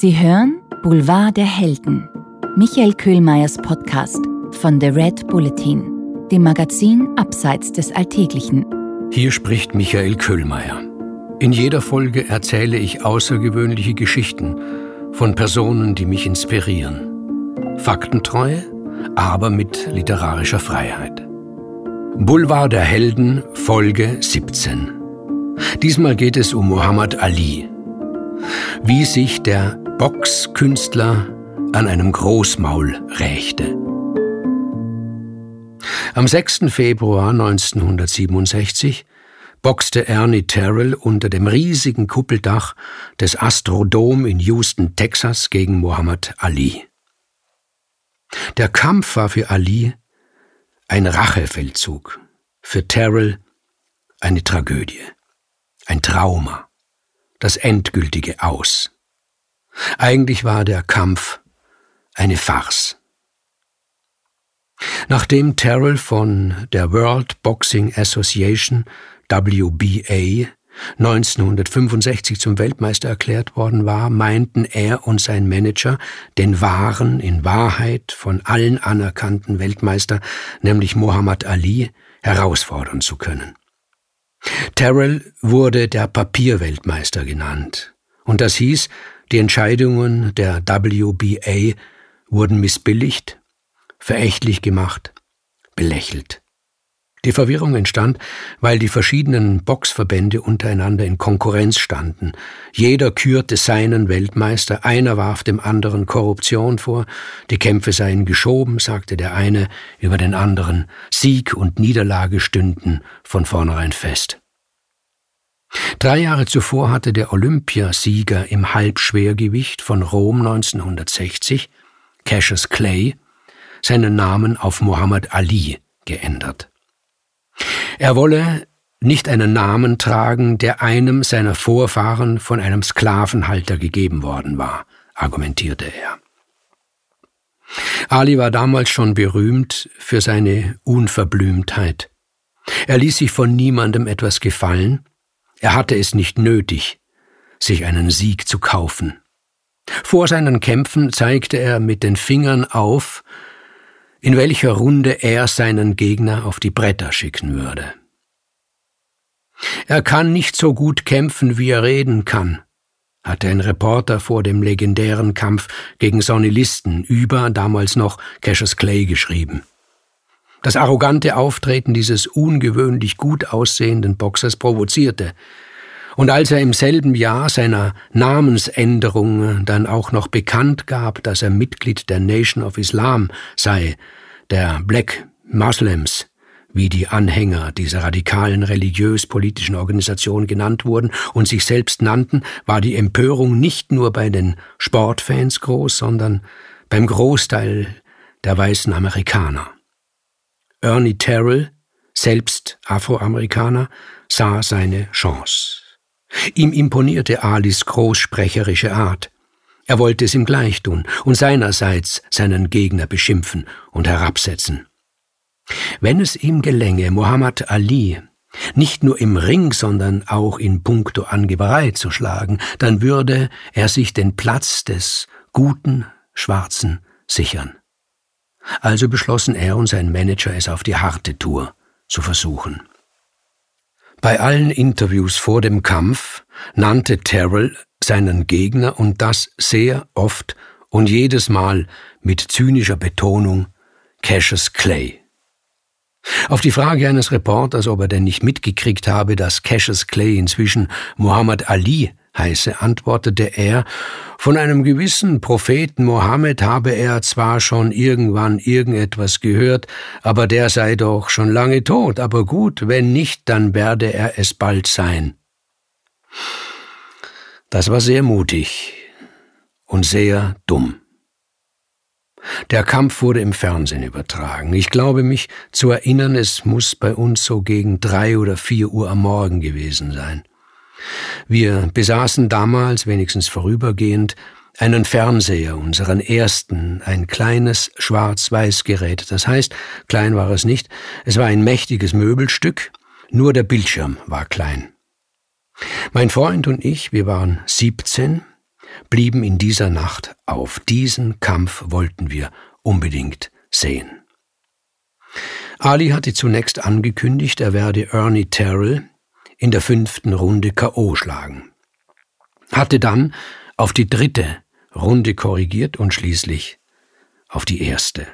Sie hören Boulevard der Helden, Michael Köhlmeiers Podcast von The Red Bulletin, dem Magazin Abseits des Alltäglichen. Hier spricht Michael Köhlmeier. In jeder Folge erzähle ich außergewöhnliche Geschichten von Personen, die mich inspirieren. Faktentreue, aber mit literarischer Freiheit. Boulevard der Helden, Folge 17. Diesmal geht es um Muhammad Ali. Wie sich der Boxkünstler an einem Großmaul rächte. Am 6. Februar 1967 boxte Ernie Terrell unter dem riesigen Kuppeldach des Astrodome in Houston, Texas gegen Muhammad Ali. Der Kampf war für Ali ein Rachefeldzug, für Terrell eine Tragödie, ein Trauma, das endgültige Aus. Eigentlich war der Kampf eine Farce. Nachdem Terrell von der World Boxing Association WBA 1965 zum Weltmeister erklärt worden war, meinten er und sein Manager, den wahren, in Wahrheit von allen anerkannten Weltmeister, nämlich Muhammad Ali, herausfordern zu können. Terrell wurde der Papierweltmeister genannt, und das hieß, die Entscheidungen der WBA wurden missbilligt, verächtlich gemacht, belächelt. Die Verwirrung entstand, weil die verschiedenen Boxverbände untereinander in Konkurrenz standen. Jeder kürte seinen Weltmeister, einer warf dem anderen Korruption vor, die Kämpfe seien geschoben, sagte der eine über den anderen, Sieg und Niederlage stünden von vornherein fest. Drei Jahre zuvor hatte der Olympiasieger im Halbschwergewicht von Rom 1960, Cassius Clay, seinen Namen auf Muhammad Ali geändert. Er wolle nicht einen Namen tragen, der einem seiner Vorfahren von einem Sklavenhalter gegeben worden war, argumentierte er. Ali war damals schon berühmt für seine Unverblümtheit. Er ließ sich von niemandem etwas gefallen, er hatte es nicht nötig, sich einen Sieg zu kaufen. Vor seinen Kämpfen zeigte er mit den Fingern auf, in welcher Runde er seinen Gegner auf die Bretter schicken würde. Er kann nicht so gut kämpfen, wie er reden kann, hatte ein Reporter vor dem legendären Kampf gegen Sonny Listen über damals noch Cassius Clay geschrieben. Das arrogante Auftreten dieses ungewöhnlich gut aussehenden Boxers provozierte, und als er im selben Jahr seiner Namensänderung dann auch noch bekannt gab, dass er Mitglied der Nation of Islam sei, der Black Muslims, wie die Anhänger dieser radikalen religiös-politischen Organisation genannt wurden und sich selbst nannten, war die Empörung nicht nur bei den Sportfans groß, sondern beim Großteil der weißen Amerikaner. Ernie Terrell, selbst Afroamerikaner, sah seine Chance. Ihm imponierte Alis großsprecherische Art. Er wollte es ihm gleich tun und seinerseits seinen Gegner beschimpfen und herabsetzen. Wenn es ihm gelänge, Muhammad Ali nicht nur im Ring, sondern auch in puncto Angeberei zu schlagen, dann würde er sich den Platz des guten Schwarzen sichern. Also beschlossen er und sein Manager es auf die harte Tour zu versuchen. Bei allen Interviews vor dem Kampf nannte Terrell seinen Gegner und das sehr oft und jedes Mal mit zynischer Betonung Cassius Clay. Auf die Frage eines Reporters, ob er denn nicht mitgekriegt habe, dass Cassius Clay inzwischen Muhammad Ali heiße, antwortete er, von einem gewissen Propheten Mohammed habe er zwar schon irgendwann irgendetwas gehört, aber der sei doch schon lange tot, aber gut, wenn nicht, dann werde er es bald sein. Das war sehr mutig und sehr dumm. Der Kampf wurde im Fernsehen übertragen. Ich glaube mich zu erinnern, es muss bei uns so gegen drei oder vier Uhr am Morgen gewesen sein. Wir besaßen damals, wenigstens vorübergehend, einen Fernseher, unseren ersten, ein kleines Schwarz-Weiß-Gerät. Das heißt, klein war es nicht, es war ein mächtiges Möbelstück, nur der Bildschirm war klein. Mein Freund und ich, wir waren 17, blieben in dieser Nacht auf. Diesen Kampf wollten wir unbedingt sehen. Ali hatte zunächst angekündigt, er werde Ernie Terrell in der fünften Runde K.O. schlagen, hatte dann auf die dritte Runde korrigiert und schließlich auf die erste.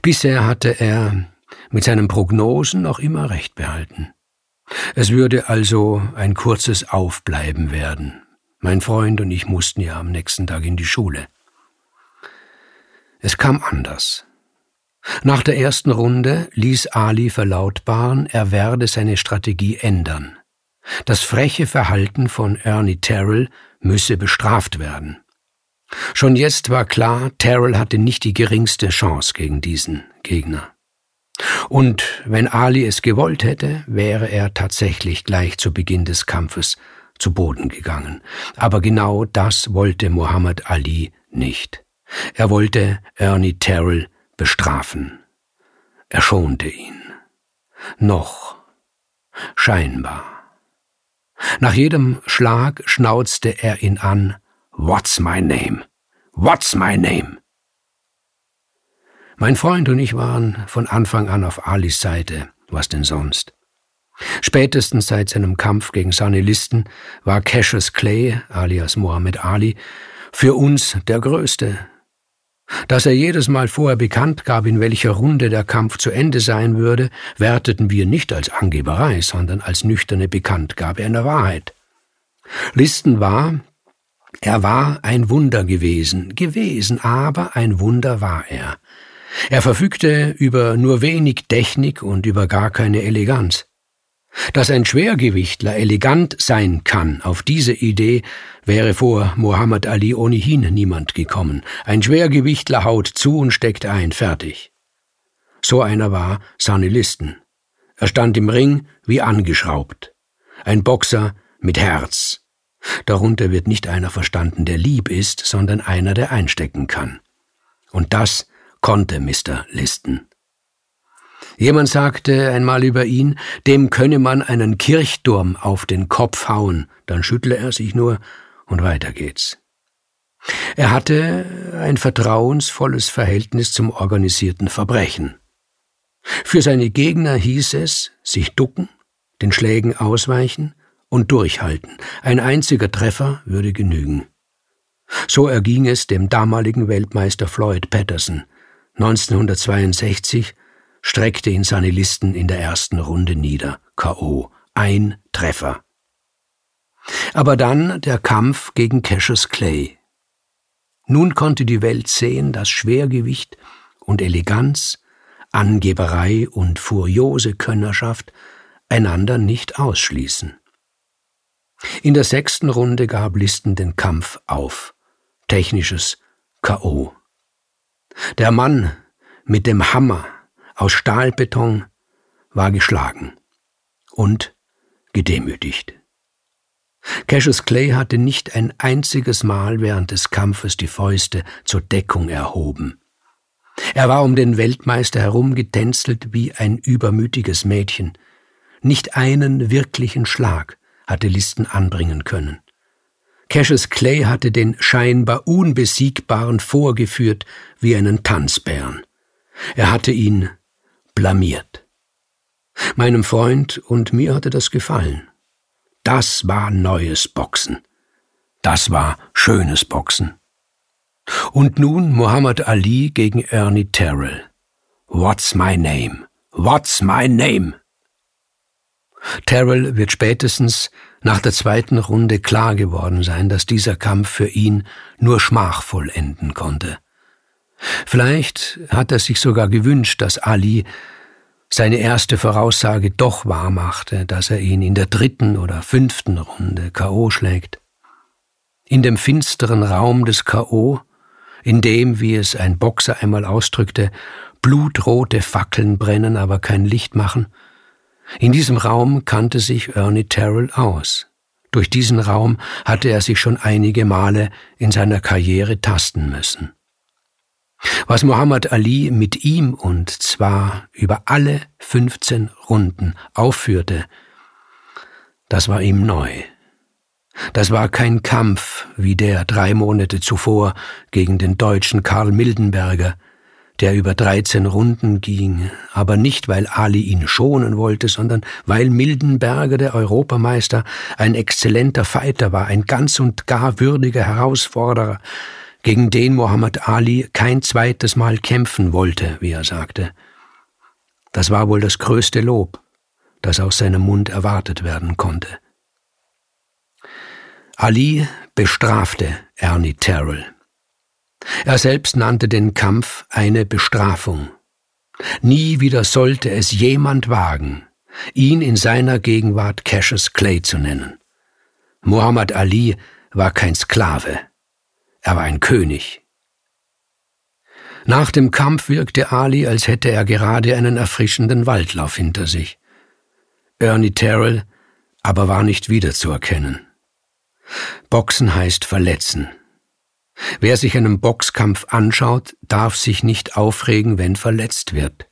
Bisher hatte er mit seinen Prognosen noch immer recht behalten. Es würde also ein kurzes Aufbleiben werden. Mein Freund und ich mussten ja am nächsten Tag in die Schule. Es kam anders. Nach der ersten Runde ließ Ali verlautbaren, er werde seine Strategie ändern. Das freche Verhalten von Ernie Terrell müsse bestraft werden. Schon jetzt war klar, Terrell hatte nicht die geringste Chance gegen diesen Gegner. Und wenn Ali es gewollt hätte, wäre er tatsächlich gleich zu Beginn des Kampfes zu Boden gegangen. Aber genau das wollte Muhammad Ali nicht. Er wollte Ernie Terrell bestrafen. Er schonte ihn. Noch. Scheinbar. Nach jedem Schlag schnauzte er ihn an. What's my name? What's my name? Mein Freund und ich waren von Anfang an auf Alis Seite. Was denn sonst? Spätestens seit seinem Kampf gegen Sonny Listen war Cassius Clay, alias Muhammad Ali, für uns der Größte, dass er jedes Mal vorher bekannt gab, in welcher Runde der Kampf zu Ende sein würde, werteten wir nicht als Angeberei, sondern als nüchterne Bekanntgabe einer Wahrheit. Listen war, er war ein Wunder gewesen, gewesen, aber ein Wunder war er. Er verfügte über nur wenig Technik und über gar keine Eleganz. Dass ein Schwergewichtler elegant sein kann, auf diese Idee wäre vor Muhammad Ali ohnehin niemand gekommen. Ein Schwergewichtler haut zu und steckt ein, fertig. So einer war Sonny Listen. Er stand im Ring wie angeschraubt. Ein Boxer mit Herz. Darunter wird nicht einer verstanden, der lieb ist, sondern einer, der einstecken kann. Und das konnte Mr. Listen. Jemand sagte einmal über ihn, dem könne man einen Kirchturm auf den Kopf hauen, dann schüttle er sich nur und weiter geht's. Er hatte ein vertrauensvolles Verhältnis zum organisierten Verbrechen. Für seine Gegner hieß es, sich ducken, den Schlägen ausweichen und durchhalten. Ein einziger Treffer würde genügen. So erging es dem damaligen Weltmeister Floyd Patterson 1962 streckte ihn seine Listen in der ersten Runde nieder. K.O. Ein Treffer. Aber dann der Kampf gegen Cassius Clay. Nun konnte die Welt sehen, dass Schwergewicht und Eleganz, Angeberei und furiose Könnerschaft einander nicht ausschließen. In der sechsten Runde gab Listen den Kampf auf. Technisches K.O. Der Mann mit dem Hammer aus Stahlbeton war geschlagen und gedemütigt. Cassius Clay hatte nicht ein einziges Mal während des Kampfes die Fäuste zur Deckung erhoben. Er war um den Weltmeister herumgetänzelt wie ein übermütiges Mädchen. Nicht einen wirklichen Schlag hatte Listen anbringen können. Cassius Clay hatte den scheinbar Unbesiegbaren vorgeführt wie einen Tanzbären. Er hatte ihn blamiert. Meinem Freund und mir hatte das gefallen. Das war neues Boxen. Das war schönes Boxen. Und nun Muhammad Ali gegen Ernie Terrell. What's my name? What's my name? Terrell wird spätestens nach der zweiten Runde klar geworden sein, dass dieser Kampf für ihn nur schmachvoll enden konnte. Vielleicht hat er sich sogar gewünscht, dass Ali seine erste Voraussage doch wahrmachte, dass er ihn in der dritten oder fünften Runde K.O. schlägt. In dem finsteren Raum des K.O., in dem, wie es ein Boxer einmal ausdrückte, blutrote Fackeln brennen, aber kein Licht machen, in diesem Raum kannte sich Ernie Terrell aus. Durch diesen Raum hatte er sich schon einige Male in seiner Karriere tasten müssen. Was Muhammad Ali mit ihm und zwar über alle 15 Runden aufführte, das war ihm neu. Das war kein Kampf wie der drei Monate zuvor gegen den deutschen Karl Mildenberger, der über 13 Runden ging, aber nicht, weil Ali ihn schonen wollte, sondern weil Mildenberger, der Europameister, ein exzellenter Fighter war, ein ganz und gar würdiger Herausforderer, gegen den Muhammad Ali kein zweites Mal kämpfen wollte, wie er sagte. Das war wohl das größte Lob, das aus seinem Mund erwartet werden konnte. Ali bestrafte Ernie Terrell. Er selbst nannte den Kampf eine Bestrafung. Nie wieder sollte es jemand wagen, ihn in seiner Gegenwart Cassius Clay zu nennen. Muhammad Ali war kein Sklave, er war ein König. Nach dem Kampf wirkte Ali, als hätte er gerade einen erfrischenden Waldlauf hinter sich. Ernie Terrell aber war nicht wiederzuerkennen. Boxen heißt verletzen. Wer sich einen Boxkampf anschaut, darf sich nicht aufregen, wenn verletzt wird.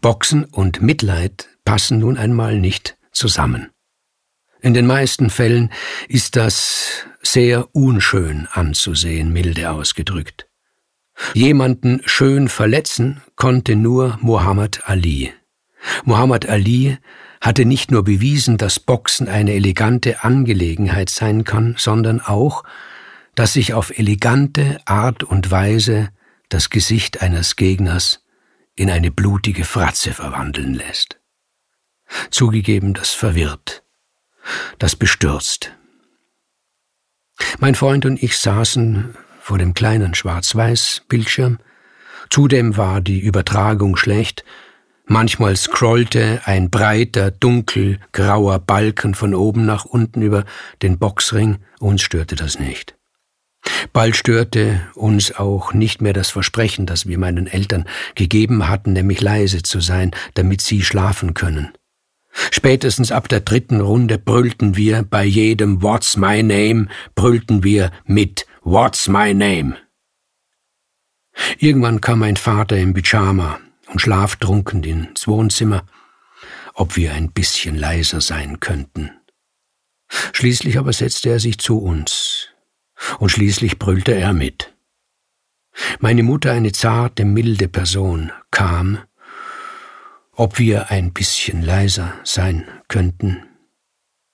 Boxen und Mitleid passen nun einmal nicht zusammen. In den meisten Fällen ist das sehr unschön anzusehen, milde ausgedrückt. Jemanden schön verletzen konnte nur Muhammad Ali. Muhammad Ali hatte nicht nur bewiesen, dass Boxen eine elegante Angelegenheit sein kann, sondern auch, dass sich auf elegante Art und Weise das Gesicht eines Gegners in eine blutige Fratze verwandeln lässt. Zugegeben, das verwirrt, das bestürzt. Mein Freund und ich saßen vor dem kleinen Schwarz-Weiß-Bildschirm. Zudem war die Übertragung schlecht. Manchmal scrollte ein breiter, dunkelgrauer Balken von oben nach unten über den Boxring. Uns störte das nicht. Bald störte uns auch nicht mehr das Versprechen, das wir meinen Eltern gegeben hatten, nämlich leise zu sein, damit sie schlafen können. Spätestens ab der dritten Runde brüllten wir bei jedem What's my name, brüllten wir mit What's my name. Irgendwann kam mein Vater im Pyjama und schlaftrunken ins Wohnzimmer, ob wir ein bisschen leiser sein könnten. Schließlich aber setzte er sich zu uns, und schließlich brüllte er mit. Meine Mutter, eine zarte, milde Person, kam, ob wir ein bisschen leiser sein könnten.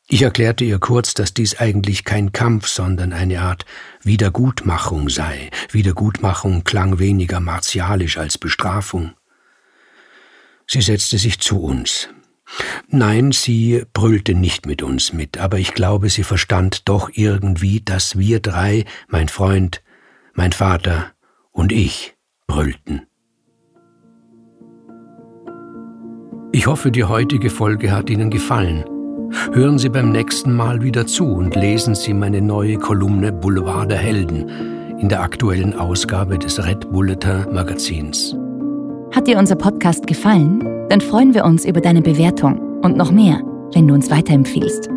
Ich erklärte ihr kurz, dass dies eigentlich kein Kampf, sondern eine Art Wiedergutmachung sei. Wiedergutmachung klang weniger martialisch als Bestrafung. Sie setzte sich zu uns. Nein, sie brüllte nicht mit uns mit, aber ich glaube, sie verstand doch irgendwie, dass wir drei, mein Freund, mein Vater und ich, brüllten. Ich hoffe, die heutige Folge hat Ihnen gefallen. Hören Sie beim nächsten Mal wieder zu und lesen Sie meine neue Kolumne Boulevard der Helden in der aktuellen Ausgabe des Red Bulletin Magazins. Hat dir unser Podcast gefallen? Dann freuen wir uns über deine Bewertung und noch mehr, wenn du uns weiterempfiehlst.